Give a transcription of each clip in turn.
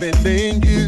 I'm feeling you,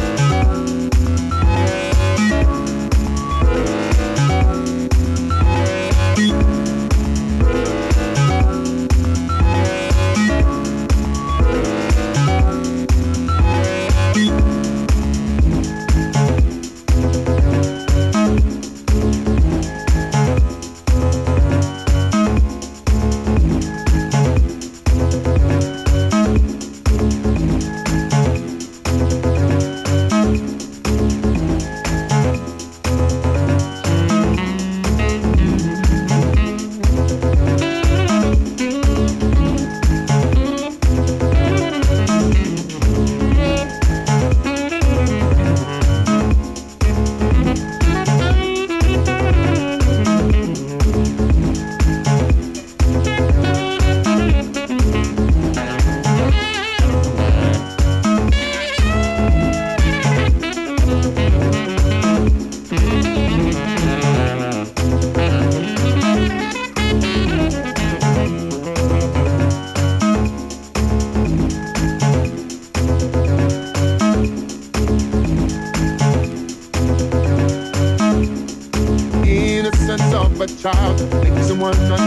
one